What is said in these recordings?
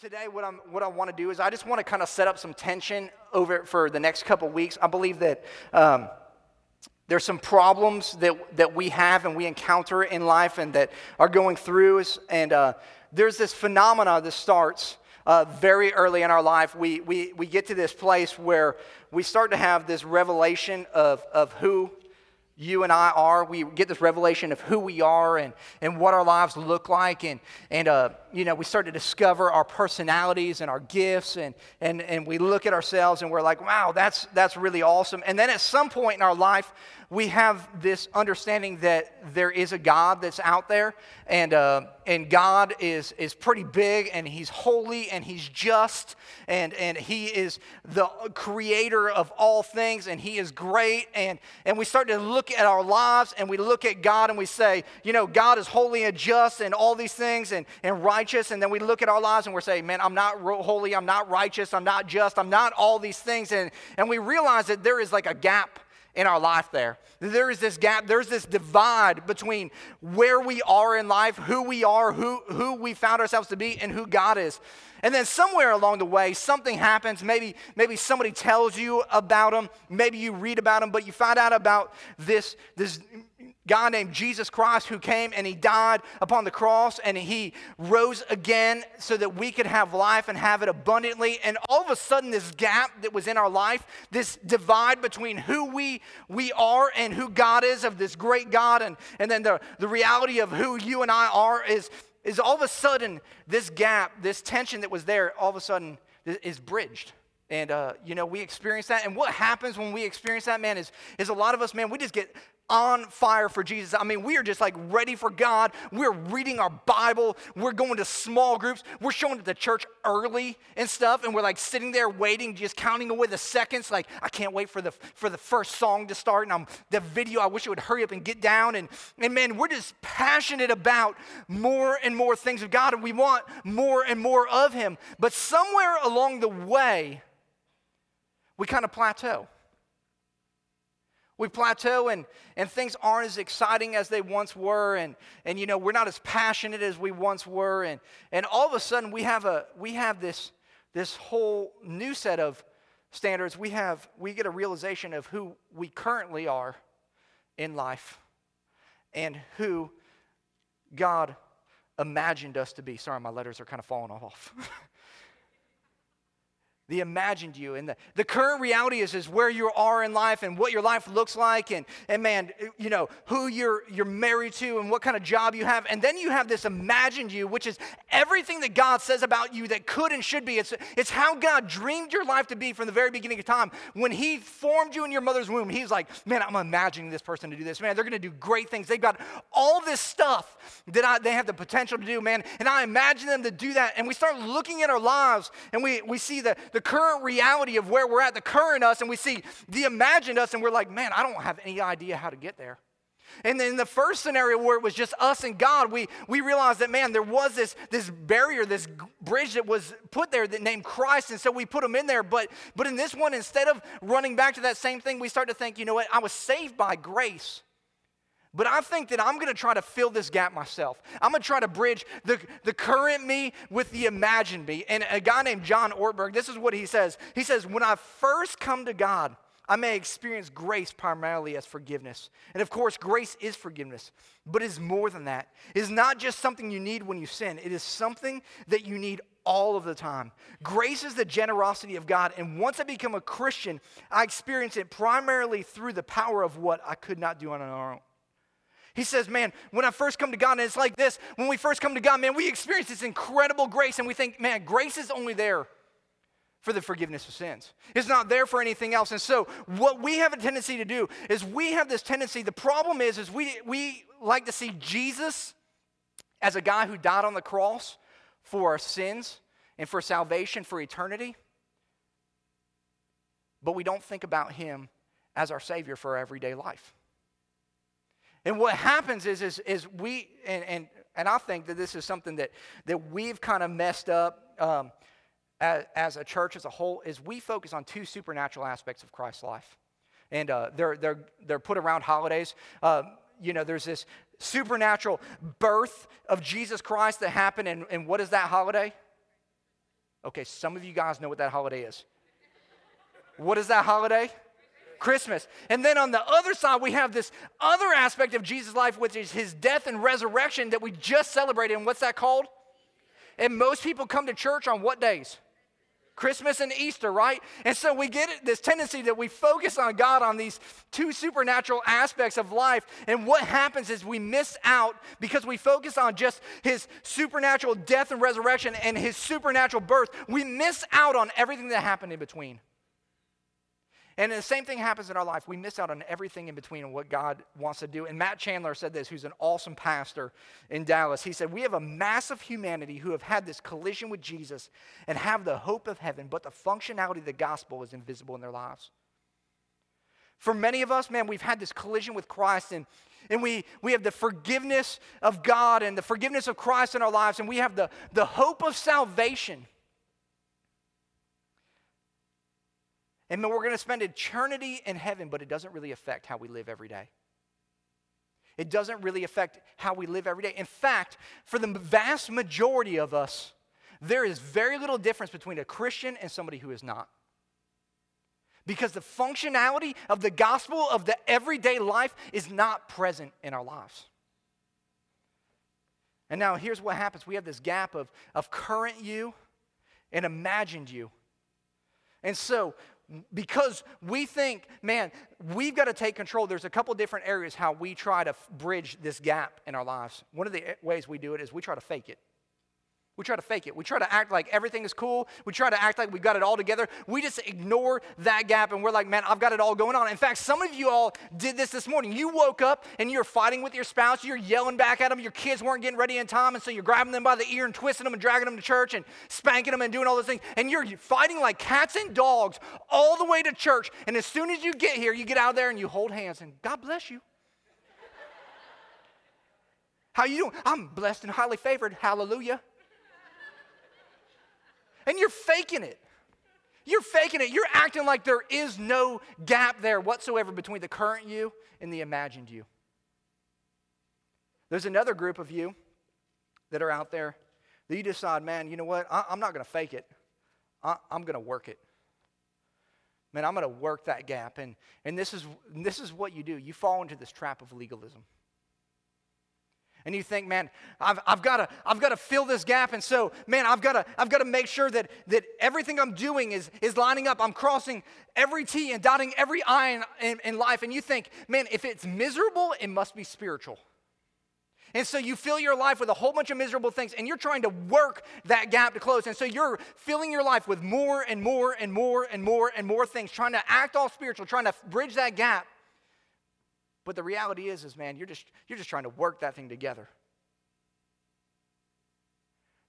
Today, what, I'm, what I want to do is I just want to kind of set up some tension over for the next couple weeks. I believe that um, there's some problems that, that we have and we encounter in life and that are going through. And uh, there's this phenomena that starts uh, very early in our life. We, we, we get to this place where we start to have this revelation of, of who you and I are. We get this revelation of who we are and, and what our lives look like. And, and uh, you know, we start to discover our personalities and our gifts. And, and, and we look at ourselves and we're like, wow, that's, that's really awesome. And then at some point in our life, we have this understanding that there is a God that's out there, and, uh, and God is, is pretty big, and He's holy, and He's just, and, and He is the creator of all things, and He is great. And, and we start to look at our lives, and we look at God, and we say, you know, God is holy and just, and all these things, and, and righteous. And then we look at our lives, and we're saying, man, I'm not holy, I'm not righteous, I'm not just, I'm not all these things. And, and we realize that there is like a gap in our life there. There is this gap, there's this divide between where we are in life, who we are, who, who we found ourselves to be, and who God is. And then somewhere along the way, something happens. Maybe, maybe somebody tells you about them. Maybe you read about them, but you find out about this, this guy named Jesus Christ who came and he died upon the cross and he rose again so that we could have life and have it abundantly. And all of a sudden, this gap that was in our life, this divide between who we, we are and who God is, of this great God, and, and then the, the reality of who you and I are, is, is all of a sudden this gap, this tension that was there, all of a sudden is bridged. And, uh, you know, we experience that. And what happens when we experience that, man, is, is a lot of us, man, we just get on fire for Jesus. I mean, we are just like ready for God. We're reading our Bible. We're going to small groups. We're showing up to church early and stuff. And we're like sitting there waiting, just counting away the seconds. Like, I can't wait for the, for the first song to start. And I'm, the video, I wish it would hurry up and get down. And, and man, we're just passionate about more and more things of God. And we want more and more of Him. But somewhere along the way, we kind of plateau. We plateau and, and things aren't as exciting as they once were, and, and you know, we're not as passionate as we once were, and, and all of a sudden we have a we have this this whole new set of standards. We have we get a realization of who we currently are in life and who God imagined us to be. Sorry, my letters are kind of falling off. the imagined you. And the, the current reality is, is where you are in life and what your life looks like and, and man you know who you're you're married to and what kind of job you have. And then you have this imagined you which is everything that god says about you that could and should be. It's, it's how god dreamed your life to be from the very beginning of time. When he formed you in your mother's womb he's like man i'm imagining this person to do this. Man they're going to do great things. They've got all this stuff that I, they have the potential to do man. And i imagine them to do that. And we start looking at our lives and we, we see the, the the current reality of where we're at, the current us, and we see the imagined us, and we're like, man, I don't have any idea how to get there. And then the first scenario where it was just us and God, we, we realized that, man, there was this, this barrier, this bridge that was put there that named Christ. And so we put him in there. But, but in this one, instead of running back to that same thing, we start to think, you know what? I was saved by grace. But I think that I'm going to try to fill this gap myself. I'm going to try to bridge the, the current me with the imagined me. And a guy named John Ortberg, this is what he says. He says, When I first come to God, I may experience grace primarily as forgiveness. And of course, grace is forgiveness, but it is more than that. It is not just something you need when you sin, it is something that you need all of the time. Grace is the generosity of God. And once I become a Christian, I experience it primarily through the power of what I could not do on our own. He says, Man, when I first come to God, and it's like this when we first come to God, man, we experience this incredible grace, and we think, man, grace is only there for the forgiveness of sins. It's not there for anything else. And so what we have a tendency to do is we have this tendency, the problem is, is we, we like to see Jesus as a guy who died on the cross for our sins and for salvation for eternity. But we don't think about him as our Savior for our everyday life. And what happens is, is, is we, and, and, and I think that this is something that, that we've kind of messed up um, as, as, a church as a whole, is we focus on two supernatural aspects of Christ's life. And uh, they're, they're, they're put around holidays. Uh, you know, there's this supernatural birth of Jesus Christ that happened, and, and what is that holiday? Okay, some of you guys know what that holiday is. What is that holiday? Christmas. And then on the other side, we have this other aspect of Jesus' life, which is his death and resurrection that we just celebrated. And what's that called? And most people come to church on what days? Christmas and Easter, right? And so we get this tendency that we focus on God on these two supernatural aspects of life. And what happens is we miss out because we focus on just his supernatural death and resurrection and his supernatural birth. We miss out on everything that happened in between. And the same thing happens in our life. We miss out on everything in between and what God wants to do. And Matt Chandler said this, who's an awesome pastor in Dallas. He said, We have a massive humanity who have had this collision with Jesus and have the hope of heaven, but the functionality of the gospel is invisible in their lives. For many of us, man, we've had this collision with Christ and, and we, we have the forgiveness of God and the forgiveness of Christ in our lives, and we have the, the hope of salvation. And we're going to spend eternity in heaven, but it doesn't really affect how we live every day. It doesn't really affect how we live every day. In fact, for the vast majority of us, there is very little difference between a Christian and somebody who is not. Because the functionality of the gospel of the everyday life is not present in our lives. And now here's what happens we have this gap of, of current you and imagined you. And so because we think, man, we've got to take control. There's a couple different areas how we try to bridge this gap in our lives. One of the eh, ways we do it is we try to fake it. We try to fake it. We try to act like everything is cool. We try to act like we've got it all together. We just ignore that gap and we're like, man, I've got it all going on. In fact, some of you all did this this morning. You woke up and you're fighting with your spouse. You're yelling back at them. Your kids weren't getting ready in time. And so you're grabbing them by the ear and twisting them and dragging them to church and spanking them and doing all those things. And you're fighting like cats and dogs all the way to church. And as soon as you get here, you get out there and you hold hands and God bless you. How you doing? I'm blessed and highly favored. Hallelujah. And you're faking it. You're faking it. You're acting like there is no gap there whatsoever between the current you and the imagined you. There's another group of you that are out there that you decide, man, you know what? I, am not going to fake it. I, I'm going to work it. Man, I'm going to work that gap. And, and this, is, this is what you do. You fall into this trap of legalism and you think, man, I've, I've got to I've got to fill this gap, and so man, I've got to I've got to make sure that that everything I'm doing is is lining up. I'm crossing every T and dotting every I in, in, in life, and you think, man, if it's miserable, it must be spiritual. And so you fill your life with a whole bunch of miserable things, and you're trying to work that gap to close. And so you're filling your life with more and more and more and more and more things, trying to act all spiritual, trying to bridge that gap. But the reality is, is man, you're just, you're just trying to work that thing together.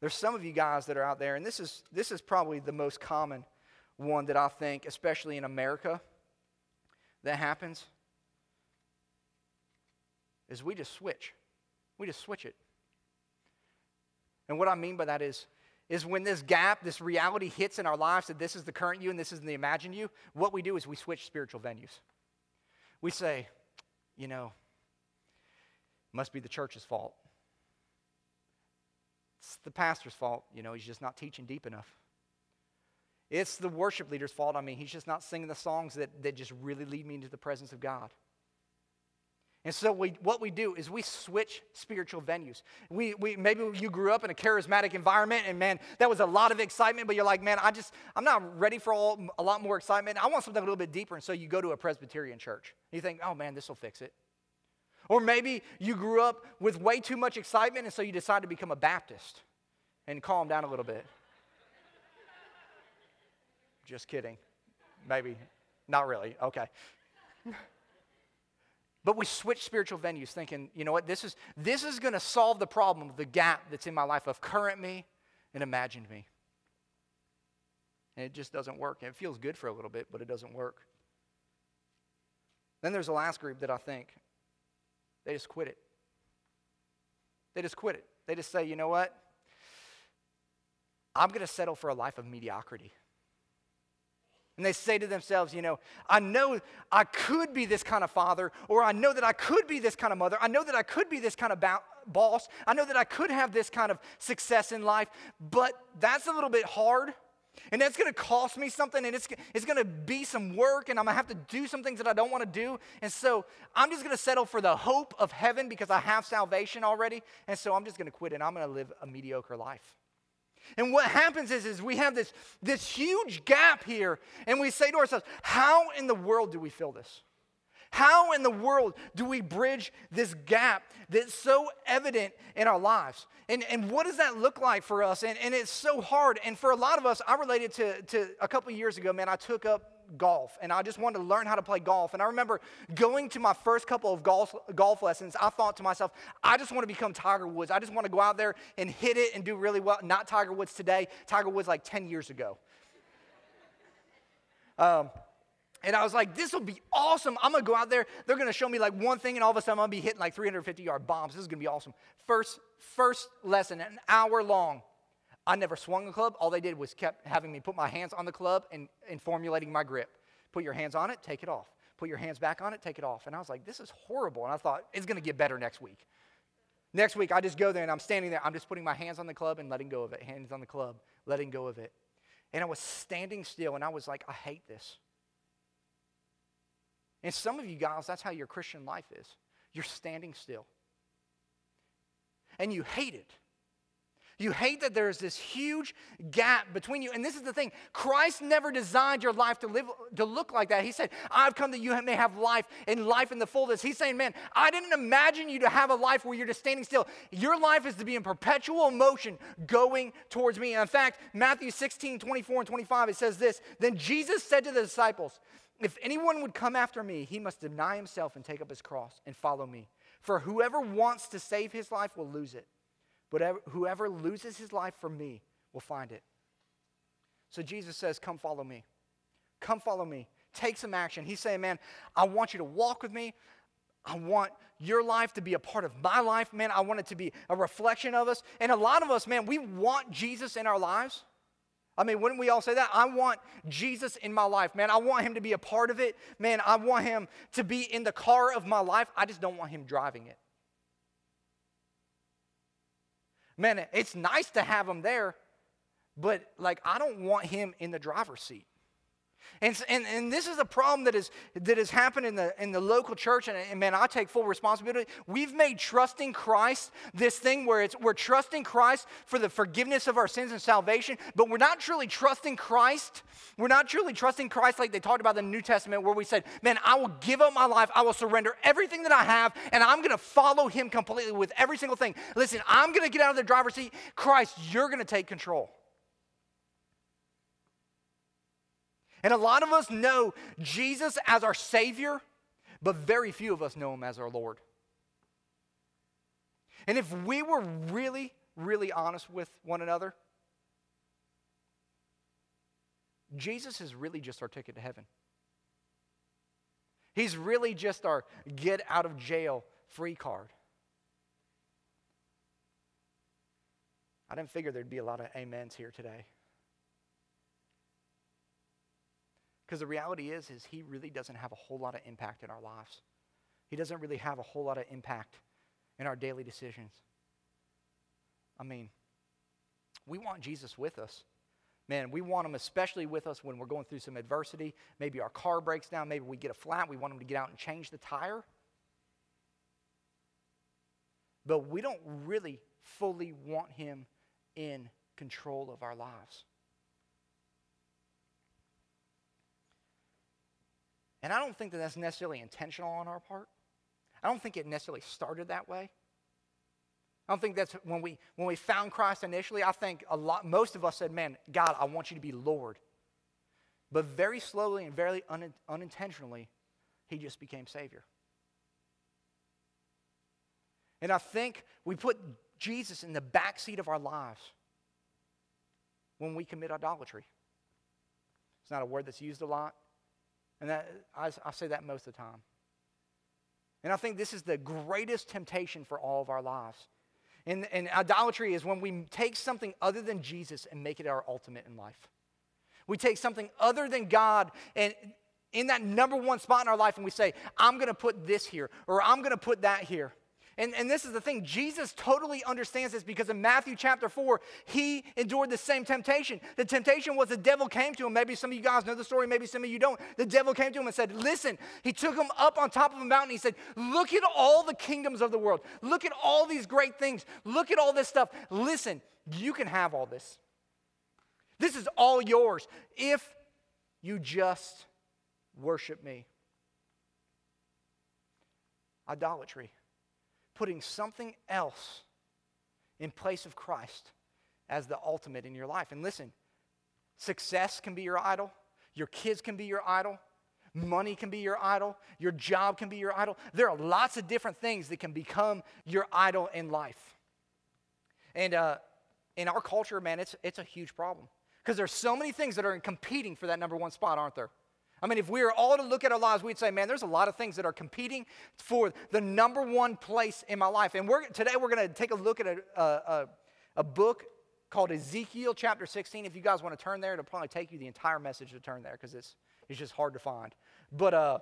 There's some of you guys that are out there, and this is, this is probably the most common one that I think, especially in America, that happens, is we just switch. We just switch it. And what I mean by that is, is when this gap, this reality hits in our lives that this is the current you and this is the imagined you, what we do is we switch spiritual venues. We say, you know, must be the church's fault. It's the pastor's fault. You know, he's just not teaching deep enough. It's the worship leader's fault. I mean, he's just not singing the songs that, that just really lead me into the presence of God. And so we, what we do is we switch spiritual venues. We, we, maybe you grew up in a charismatic environment and man, that was a lot of excitement, but you're like, man, I just, I'm not ready for all, a lot more excitement. I want something a little bit deeper. And so you go to a Presbyterian church. You think, oh man, this will fix it. Or maybe you grew up with way too much excitement and so you decide to become a Baptist and calm down a little bit. just kidding. Maybe. Not really. Okay. But we switch spiritual venues thinking, you know what, this is, this is going to solve the problem of the gap that's in my life of current me and imagined me. And it just doesn't work. It feels good for a little bit, but it doesn't work. Then there's the last group that I think they just quit it. They just quit it. They just say, you know what? I'm going to settle for a life of mediocrity. And they say to themselves, you know, I know I could be this kind of father, or I know that I could be this kind of mother. I know that I could be this kind of ba- boss. I know that I could have this kind of success in life, but that's a little bit hard. And that's going to cost me something, and it's, it's going to be some work, and I'm going to have to do some things that I don't want to do. And so I'm just going to settle for the hope of heaven because I have salvation already. And so I'm just going to quit, and I'm going to live a mediocre life. And what happens is, is we have this, this huge gap here, and we say to ourselves, how in the world do we fill this? How in the world do we bridge this gap that's so evident in our lives? And, and what does that look like for us? And, and it's so hard. And for a lot of us, I related to, to a couple years ago, man, I took up golf and I just wanted to learn how to play golf. And I remember going to my first couple of golf, golf lessons, I thought to myself, I just want to become Tiger Woods. I just want to go out there and hit it and do really well. Not Tiger Woods today, Tiger Woods like 10 years ago. Um, and I was like, this will be awesome. I'm to go out there. They're to show me like one thing, and all of a sudden I'm to be hitting like 350 yard bombs. This is to be awesome. First, first lesson, an hour long. I never swung a club. All they did was kept having me put my hands on the club and, and formulating my grip. Put your hands on it, take it off. Put your hands back on it, take it off. And I was like, this is horrible. And I thought, it's going to get better next week. Next week, I just go there and I'm standing there. I'm just putting my hands on the club and letting go of it. Hands on the club, letting go of it. And I was standing still and I was like, I hate this. And some of you guys, that's how your Christian life is. You're standing still. And you hate it. You hate that there's this huge gap between you. And this is the thing Christ never designed your life to, live, to look like that. He said, I've come that you may have life and life in the fullness. He's saying, Man, I didn't imagine you to have a life where you're just standing still. Your life is to be in perpetual motion going towards me. And in fact, Matthew 16, 24 and 25, it says this Then Jesus said to the disciples, If anyone would come after me, he must deny himself and take up his cross and follow me. For whoever wants to save his life will lose it but whoever loses his life for me will find it. So Jesus says, Come follow me. Come follow me. Take some action. He's saying, Man, I want you to walk with me. I want your life to be a part of my life, man. I want it to be a reflection of us. And a lot of us, man, we want Jesus in our lives. I mean, wouldn't we all say that? I want Jesus in my life, man. I want him to be a part of it. Man, I want him to be in the car of my life. I just don't want him driving it. Man, it's nice to have him there, but like I don't want him in the driver's seat. And, and, and this is a problem that is, that has happened in the, in the local church, and, and man, I take full responsibility. We've made trusting Christ this thing where it's, we're trusting Christ for the forgiveness of our sins and salvation, but we're not truly trusting Christ. We're not truly trusting Christ like they talked about in the New Testament, where we said, Man, I will give up my life, I will surrender everything that I have, and I'm going to follow Him completely with every single thing. Listen, I'm going to get out of the driver's seat. Christ, you're going to take control. And a lot of us know Jesus as our Savior, but very few of us know Him as our Lord. And if we were really, really honest with one another, Jesus is really just our ticket to heaven. He's really just our get out of jail free card. I didn't figure there'd be a lot of amens here today. Because the reality is, is he really doesn't have a whole lot of impact in our lives. He doesn't really have a whole lot of impact in our daily decisions. I mean, we want Jesus with us. Man, we want him especially with us when we're going through some adversity. Maybe our car breaks down, maybe we get a flat, we want him to get out and change the tire. But we don't really fully want him in control of our lives. And I don't think that that's necessarily intentional on our part. I don't think it necessarily started that way. I don't think that's when we when we found Christ initially. I think a lot most of us said, "Man, God, I want you to be Lord." But very slowly and very un, unintentionally, he just became Savior. And I think we put Jesus in the backseat of our lives when we commit idolatry. It's not a word that's used a lot. And that, I, I say that most of the time. And I think this is the greatest temptation for all of our lives. And, and idolatry is when we take something other than Jesus and make it our ultimate in life. We take something other than God and in that number one spot in our life and we say, I'm going to put this here or I'm going to put that here. And, and this is the thing Jesus totally understands this because in Matthew chapter 4, he endured the same temptation. The temptation was the devil came to him. Maybe some of you guys know the story, maybe some of you don't. The devil came to him and said, Listen, he took him up on top of a mountain. He said, Look at all the kingdoms of the world. Look at all these great things. Look at all this stuff. Listen, you can have all this. This is all yours if you just worship me. Idolatry putting something else in place of Christ as the ultimate in your life. And listen, success can be your idol, your kids can be your idol. Money can be your idol. Your job can be your idol. There are lots of different things that can become your idol in life. And uh, in our culture, man, it's, it's a huge problem because there's so many things that are competing for that number one spot, aren't there? I mean, if we were all to look at our lives, we'd say, man, there's a lot of things that are competing for the number one place in my life. And we're, today we're going to take a look at a, a, a, book called Ezekiel chapter 16. If you guys want to turn there, it'll probably take you the entire message to turn there because it's, it's just hard to find. But uh,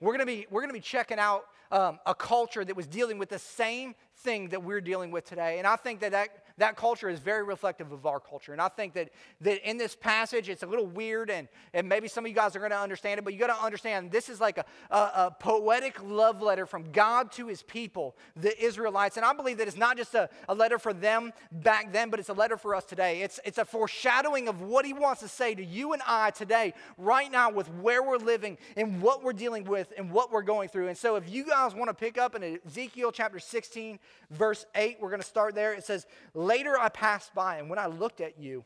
we're going to be, we're to be checking out um, a culture that was dealing with the same thing that we're dealing with today. And I think that, that that culture is very reflective of our culture. And I think that, that in this passage, it's a little weird, and, and maybe some of you guys are going to understand it, but you got to understand this is like a, a, a, poetic love letter from God to his people, the Israelites. And I believe that it's not just a, a letter for them back then, but it's a letter for us today. It's, it's a foreshadowing of what he wants to say to you and I today, right now, with where we're living and what we're dealing with and what we're going through. And so if you guys want to pick up in Ezekiel chapter 16, verse 8, we're going to start there. It says, Later I passed by, and when I looked at you,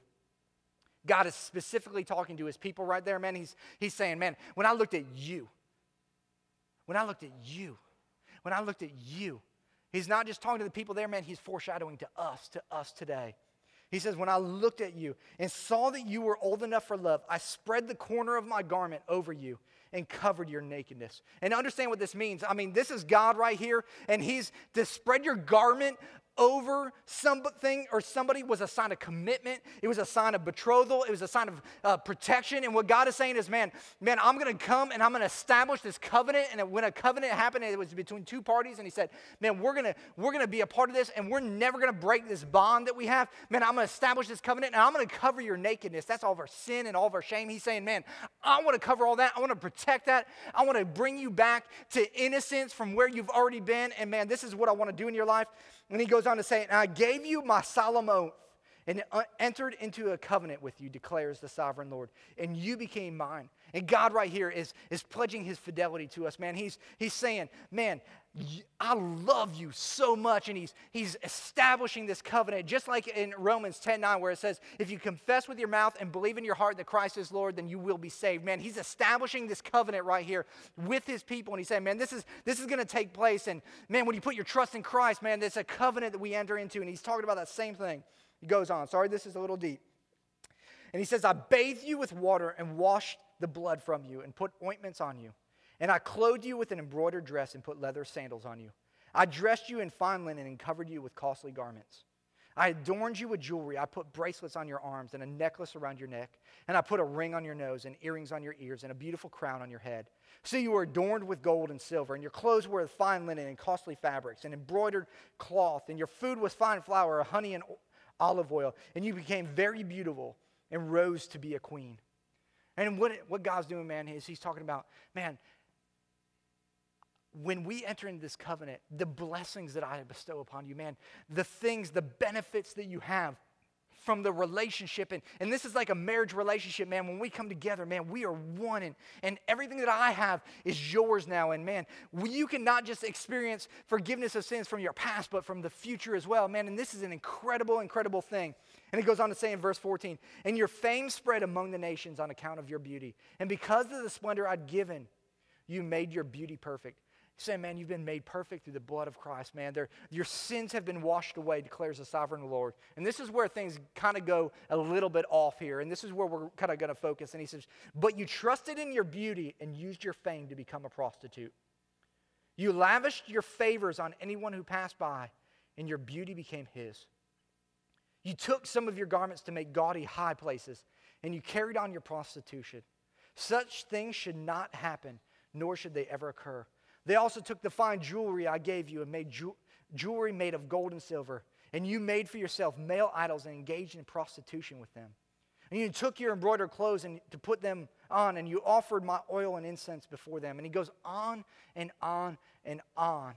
God is specifically talking to his people right there, man. He's, he's saying, man, when I looked at you, when I looked at you, when I looked at you, he's not just talking to the people there, man, he's foreshadowing to us, to us today. He says, When I looked at you and saw that you were old enough for love, I spread the corner of my garment over you and covered your nakedness. And understand what this means. I mean, this is God right here, and He's to spread your garment over something or somebody was a sign of commitment. It was a sign of betrothal. It was a sign of uh, protection. And what God is saying is, man, man, I'm going to come and I'm going to establish this covenant. And when a covenant happened, it was between two parties. And He said, man, we're going to we're going to be a part of this, and we're never going to break this bond that we have. Man, I'm going to establish this covenant, and I'm going to cover your nakedness. That's all of our sin and all of our shame. He's saying, man, I want to cover all that. I want to protect that. I want to bring you back to innocence from where you've already been. And man, this is what I want to do in your life. And he goes on to say, And I gave you my solemn oath and entered into a covenant with you, declares the sovereign Lord, and you became mine. And God, right here, is, is pledging his fidelity to us, man. He's, he's saying, Man, I love you so much. And he's, he's establishing this covenant, just like in Romans 10 9, where it says, If you confess with your mouth and believe in your heart that Christ is Lord, then you will be saved. Man, he's establishing this covenant right here with his people. And he's saying, Man, this is, this is going to take place. And man, when you put your trust in Christ, man, it's a covenant that we enter into. And he's talking about that same thing. He goes on. Sorry, this is a little deep. And he says, I bathe you with water and washed the blood from you and put ointments on you. And I clothed you with an embroidered dress and put leather sandals on you. I dressed you in fine linen and covered you with costly garments. I adorned you with jewelry. I put bracelets on your arms and a necklace around your neck. And I put a ring on your nose and earrings on your ears and a beautiful crown on your head. So you were adorned with gold and silver, and your clothes were of fine linen and costly fabrics and embroidered cloth, and your food was fine flour, honey, and olive oil, and you became very beautiful and rose to be a queen. And what, what God's doing, man, is He's talking about, man, when we enter into this covenant, the blessings that I bestow upon you, man, the things, the benefits that you have from the relationship. And, and this is like a marriage relationship, man. When we come together, man, we are one. And, and everything that I have is yours now. And man, you can not just experience forgiveness of sins from your past, but from the future as well, man. And this is an incredible, incredible thing. And it goes on to say in verse 14, and your fame spread among the nations on account of your beauty. And because of the splendor I'd given, you made your beauty perfect. Saying, man, you've been made perfect through the blood of Christ, man. They're, your sins have been washed away, declares the sovereign Lord. And this is where things kind of go a little bit off here. And this is where we're kind of going to focus. And he says, But you trusted in your beauty and used your fame to become a prostitute. You lavished your favors on anyone who passed by, and your beauty became his. You took some of your garments to make gaudy high places, and you carried on your prostitution. Such things should not happen, nor should they ever occur. They also took the fine jewelry I gave you and made ju- jewelry made of gold and silver, and you made for yourself male idols and engaged in prostitution with them. And you took your embroidered clothes and to put them on, and you offered my oil and incense before them. And he goes on and on and on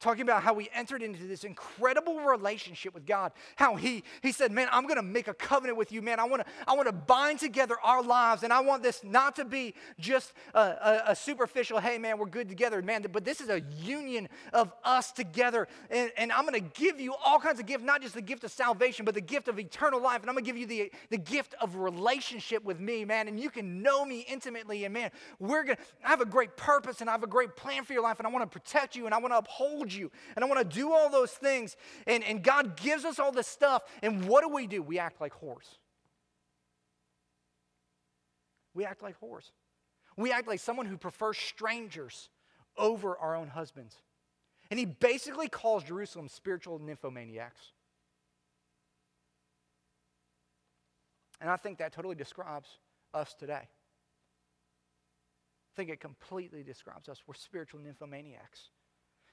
talking about how we entered into this incredible relationship with God. How he, he said, Man, I'm going to make a covenant with you, man. I want to I wanna bind together our lives, and I want this not to be just a, a, a, superficial, hey, man, we're good together, man, but this is a union of us together. And, and I'm going to give you all kinds of gifts, not just the gift of salvation, but the gift of eternal life. And I'm going to give you the, the gift of relationship with me, man. And you can know me intimately. And man, we're to, I have a great purpose and I have a great plan for your life, and I want to protect you and I want to uphold you. And I want to do all those things. And, and God gives us all this stuff. And what do we do? We act like whores. We act like whores. We act like someone who prefers strangers over our own husbands. And he basically calls Jerusalem spiritual nymphomaniacs. And I think that totally describes us today. I think it completely describes us. We're spiritual nymphomaniacs.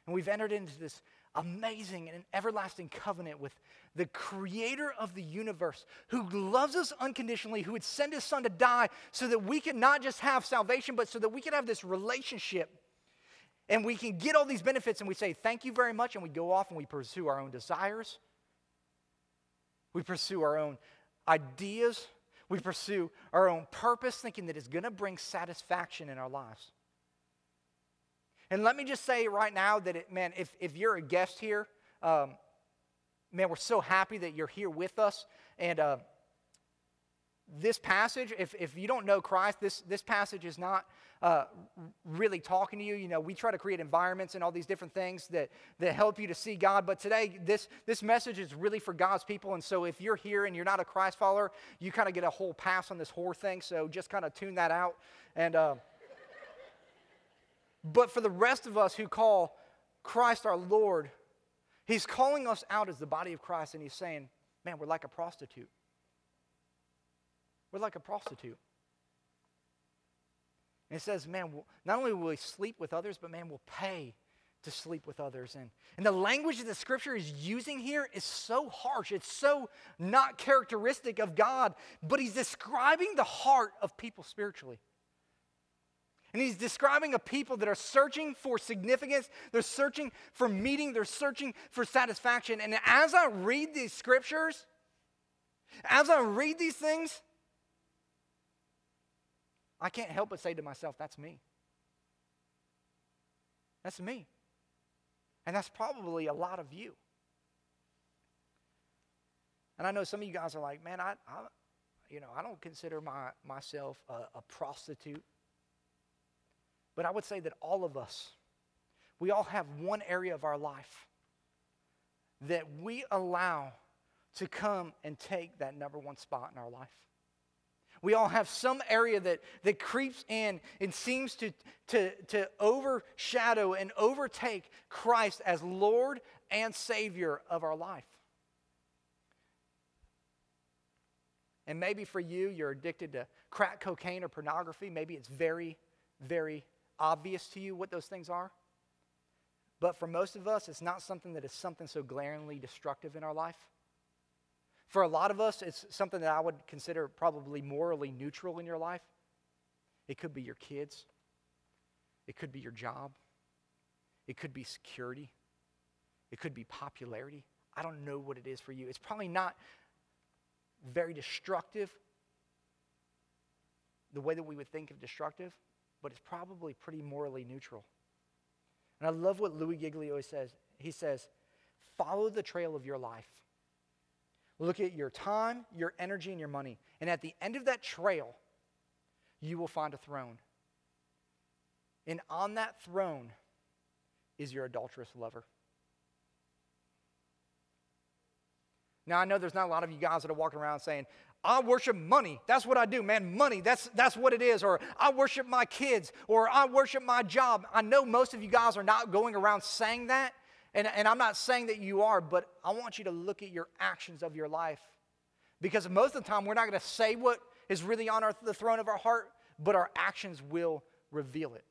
And we've entered into this amazing and everlasting covenant with the creator of the universe who loves us unconditionally, who would send his son to die so that we can not just have salvation, but so that we can have this relationship. And we can get all these benefits and we say, Thank you very much. And we go off and we pursue our own desires. We pursue our own ideas. We pursue our own purpose, thinking that it's going to bring satisfaction in our lives. And let me just say right now that, it, man, if, if you're a guest here, um, man, we're so happy that you're here with us. And uh, this passage, if, if you don't know Christ, this, this passage is not uh, really talking to you. You know, we try to create environments and all these different things that, that help you to see God. But today, this, this message is really for God's people. And so if you're here and you're not a Christ follower, you kind of get a whole pass on this whore thing. So just kind of tune that out. And. Uh, but for the rest of us who call Christ our Lord, He's calling us out as the body of Christ and He's saying, man, we're like a prostitute. We're like a prostitute. And it says, man, not only will we sleep with others, but man, we'll pay to sleep with others. And, and the language that the scripture is using here is so harsh. It's so not characteristic of God, but he's describing the heart of people spiritually. And he's describing a people that are searching for significance, they're searching for meaning, they're searching for satisfaction. And as I read these scriptures, as I read these things, I can't help but say to myself, that's me. That's me. And that's probably a lot of you. And I know some of you guys are like, man, I, I you know, I don't consider my, myself a, a prostitute. But I would say that all of us, we all have one area of our life that we allow to come and take that number one spot in our life. We all have some area that, that creeps in and seems to, to, to overshadow and overtake Christ as Lord and Savior of our life. And maybe for you, you're addicted to crack cocaine or pornography. Maybe it's very, very obvious to you what those things are. But for most of us, it's not something that is something so glaringly destructive in our life. For a lot of us, it's something that I would consider probably morally neutral in your life. It could be your kids, it could be your job, it could be security, it could be popularity. I don't know what it is for you. It's probably not very destructive the way that we would think of destructive, but it's probably pretty morally neutral. And I love what Louis Giglio says. He says, follow the trail of your life. Look at your time, your energy, and your money. And at the end of that trail, you will find a throne. And on that throne is your adulterous lover. Now, I know there's not a lot of you guys that are walking around saying, I worship money. That's what I do, man. Money, that's, that's what it is. Or I worship my kids, or I worship my job. I know most of you guys are not going around saying that. And, and I'm not saying that you are, but I want you to look at your actions of your life. Because most of the time, we're not going to say what is really on our, the throne of our heart, but our actions will reveal it.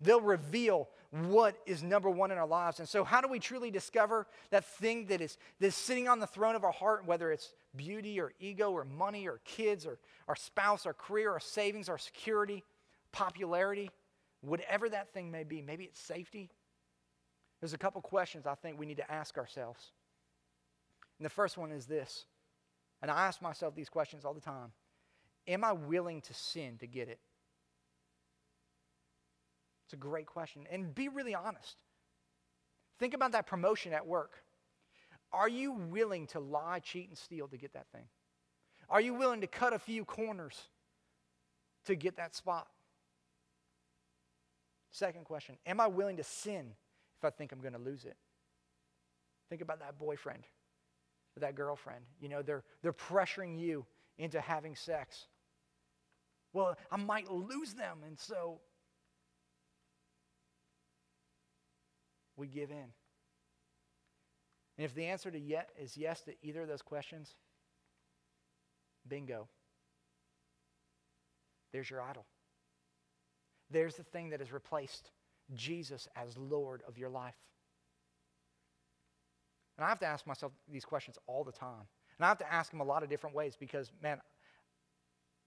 They'll reveal what is number one in our lives. And so, how do we truly discover that thing that is, that is sitting on the throne of our heart, whether it's beauty or ego or money or kids or our spouse, our career, our savings, our security, popularity, whatever that thing may be? Maybe it's safety. There's a couple questions I think we need to ask ourselves. And the first one is this, and I ask myself these questions all the time Am I willing to sin to get it? It's a great question. And be really honest. Think about that promotion at work. Are you willing to lie, cheat, and steal to get that thing? Are you willing to cut a few corners to get that spot? Second question Am I willing to sin if I think I'm going to lose it? Think about that boyfriend or that girlfriend. You know, they're, they're pressuring you into having sex. Well, I might lose them, and so we give in? And if the answer to yet is yes to either of those questions, bingo. There's your idol. There's the thing that has replaced Jesus as Lord of your life. And I have to ask myself these questions all the time. And I have to ask them a lot of different ways because, man,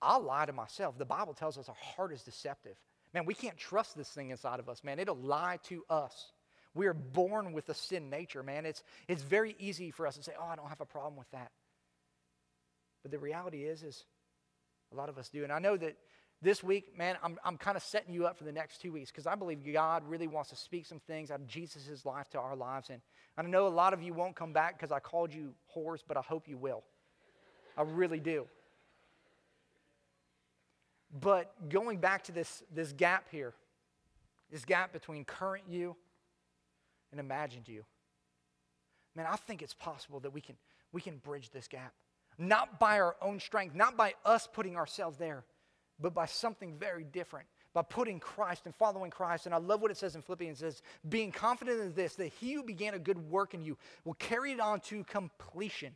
I'll lie to myself. The Bible tells us our heart is deceptive. Man, we can't trust this thing inside of us, man. It'll lie to us. We are born with a sin nature, man. It's, it's very easy for us to say, oh, I don't have a problem with that. But the reality is, is a lot of us do. And I know that this week, man, I'm, I'm kind of setting you up for the next two weeks because I believe God really wants to speak some things out of Jesus' life to our lives. And I know a lot of you won't come back because I called you whores, but I hope you will. I really do. But going back to this, this gap here, this gap between current you and imagined you. Man, I think it's possible that we can, we can bridge this gap. Not by our own strength, not by us putting ourselves there, but by something very different. By putting Christ and following Christ. And I love what it says in Philippians. It says, being confident in this, that he who began a good work in you will carry it on to completion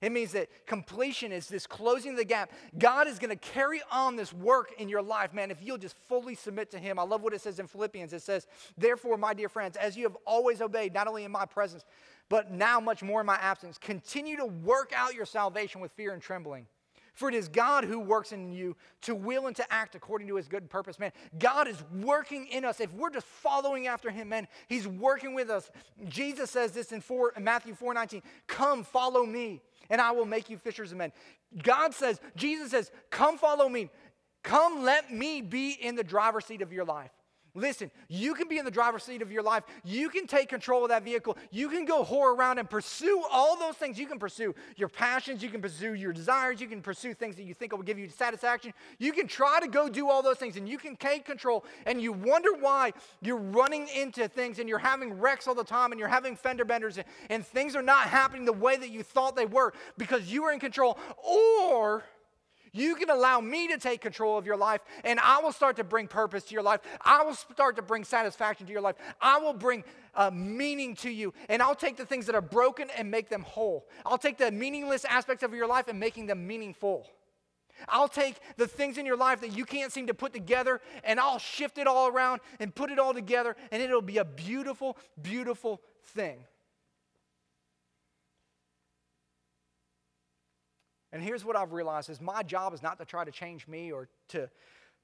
it means that completion is this closing the gap. God is going to carry on this work in your life, man, if you'll just fully submit to Him. I love what it says in Philippians. It says, Therefore, my dear friends, as you have always obeyed, not only in my presence, but now much more in my absence, continue to work out your salvation with fear and trembling. For it is God who works in you to will and to act according to his good purpose, man. God is working in us. If we're just following after him, man, he's working with us. Jesus says this in, four, in Matthew 4 19, Come, follow me and I will make you fishers of men. God says, Jesus says, Come follow me. Come, let me be in the driver's seat of your life. Listen, you can be in the driver's seat of your life. You can take control of that vehicle. You can go whore around and pursue all those things. You can pursue your passions. You can pursue your desires. You can pursue things that you think will give you satisfaction. You can try to go do all those things and you can take control. And you wonder why you're running into things and you're having wrecks all the time and you're having fender benders and, and things are not happening the way that you thought they were because you were in control. Or you can allow me to take control of your life, and I will start to bring purpose to your life. I will start to bring satisfaction to your life. I will bring uh, meaning to you, and I'll take the things that are broken and make them whole. I'll take the meaningless aspects of your life and making them meaningful. I'll take the things in your life that you can't seem to put together and I'll shift it all around and put it all together, and it'll be a beautiful, beautiful thing. And here's what I've realized is my job is not to try to change me or to,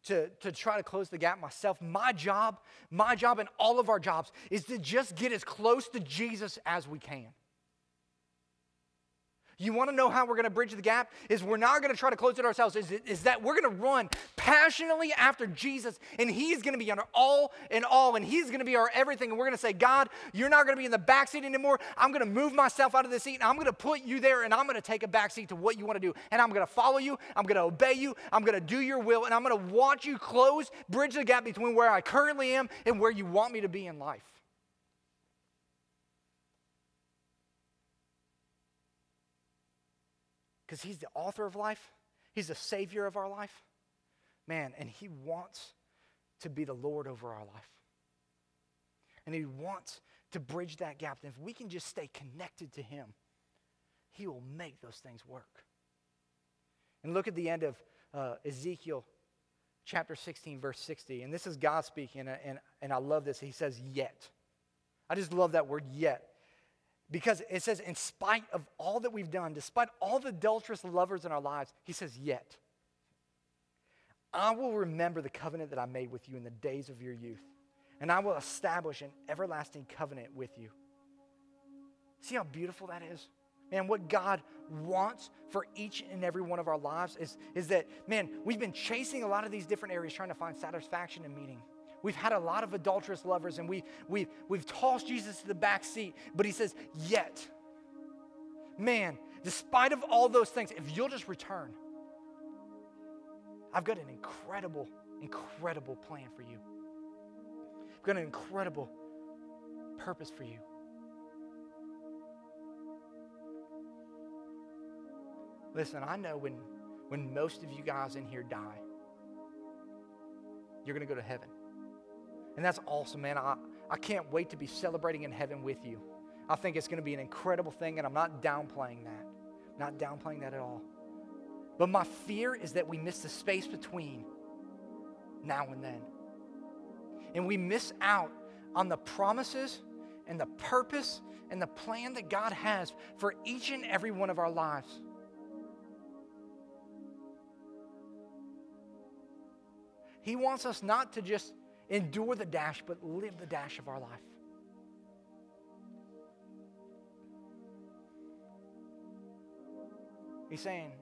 to, to try to close the gap myself. My job, my job and all of our jobs is to just get as close to Jesus as we can. You want to know how we're going to bridge the gap? Is we're not going to try to close it ourselves. Is, is that we're going to run passionately after Jesus, and He's going to be our all in all, and He's going to be our everything. And we're going to say, God, you're not going to be in the back seat anymore. I'm going to move myself out of the seat, and I'm going to put you there, and I'm going to take a back seat to what you want to do. And I'm going to follow you. I'm going to obey you. I'm going to do your will, and I'm going to watch you close, bridge the gap between where I currently am and where you want me to be in life. Because He's the author of life, He's the Savior of our life. Man, and He wants to be the Lord over our life. And He wants to bridge that gap. And if we can just stay connected to Him, He will make those things work. And look at the end of uh, Ezekiel chapter 16, verse 60. And this is God speaking, and, and, and I love this. He says, Yet. I just love that word, yet. Because it says, in spite of all that we've done, despite all the adulterous lovers in our lives, he says, Yet. I will remember the covenant that I made with you in the days of your youth, and I will establish an everlasting covenant with you. See how beautiful that is? Man, what God wants for each and every one of our lives is, is that, man, we've been chasing a lot of these different areas trying to find satisfaction and meaning. We've had a lot of adulterous lovers and we, we, we've tossed Jesus to the back seat, but he says, Yet, man, despite of all those things, if you'll just return, I've got an incredible, incredible plan for you. I've got an incredible purpose for you. Listen, I know when, when most of you guys in here die, you're going to go to heaven. And that's awesome, man. I, I can't wait to be celebrating in heaven with you. I think it's going to be an incredible thing, and I'm not downplaying that. not downplaying that at all. But my fear is that we miss the space between now and then. And we miss out on the promises and the purpose and the plan that God has for each and every one of our lives. He wants us not to just endure the dash, but live the dash of our life. He's saying,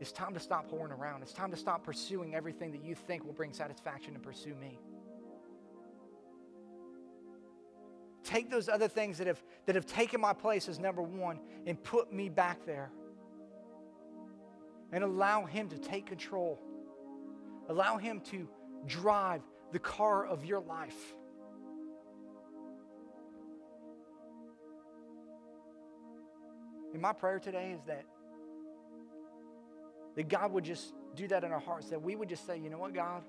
it's time to stop whoring around. It's time to stop pursuing everything that you think will bring satisfaction and pursue me. Take those other things that have, that have taken my place as number one and put me back there. And allow Him to take control. Allow Him to drive the car of your life. And my prayer today is that, that God would just do that in our hearts, that we would just say, you know what, God,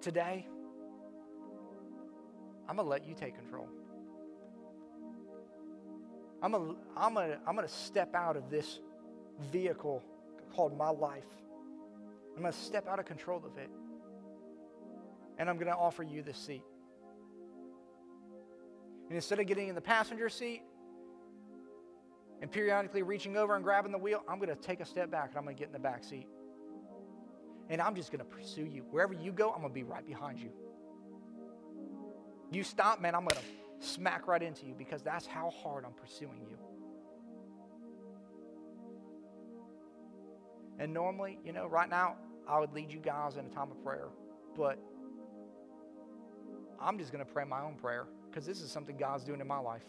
today, I'm to let you take control. I'm to I'm gonna, I'm gonna step out of this vehicle called my life. I'm to step out of control of it and I'm going to offer you this seat. And instead of getting in the passenger seat and periodically reaching over and grabbing the wheel, I'm going to take a step back and I'm going to get in the back seat. And I'm just going to pursue you. Wherever you go, I'm going to be right behind you. You stop, man, I'm going to smack right into you because that's how hard I'm pursuing you. And normally, you know, right now, I would lead you guys in a time of prayer. But I'm just going to pray my own prayer because this is something God's doing in my life.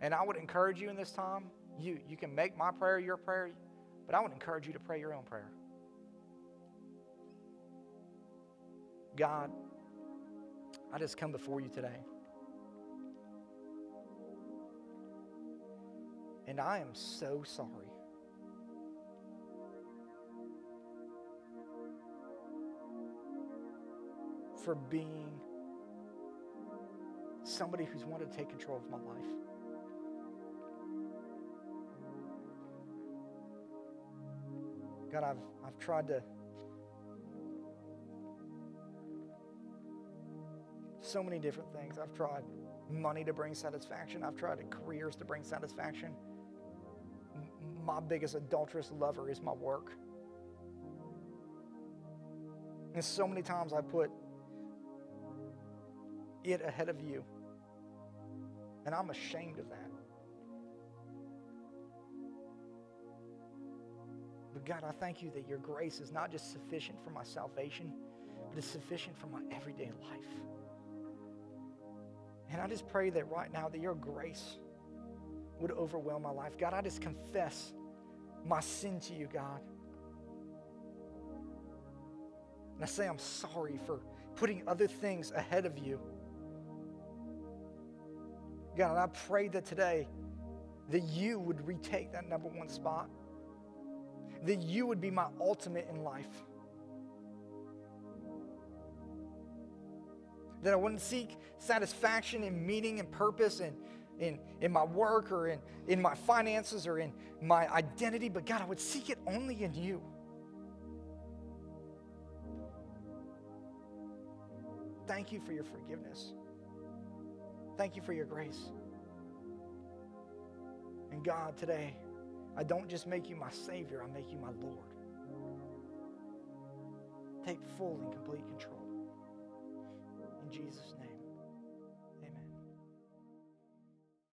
And I would encourage you in this time, you, you can make my prayer your prayer, but I would encourage you to pray your own prayer. God, I just come before you today. And I am so sorry. For being somebody who's wanted to take control of my life. God, I've, I've tried to so many different things. I've tried money to bring satisfaction. I've tried careers to bring satisfaction. My biggest adulterous lover is my work. And so many times I put it ahead of you. And I'm ashamed of that. But God, I thank you that your grace is not just sufficient for my salvation, but it's sufficient for my everyday life. And I just pray that right now that your grace would overwhelm my life. God, I just confess my sin to you, God. And I say I'm sorry for putting other things ahead of you. God, I pray that today that you would retake that number one spot, that you would be my ultimate in life. that I wouldn't seek satisfaction in meaning and purpose and in, in my work or in, in my finances or in my identity, but God, I would seek it only in you. Thank you for your forgiveness. Thank you for your grace. And God, today, I don't just make you my Savior, I make you my Lord. Take full and complete control. In Jesus' name.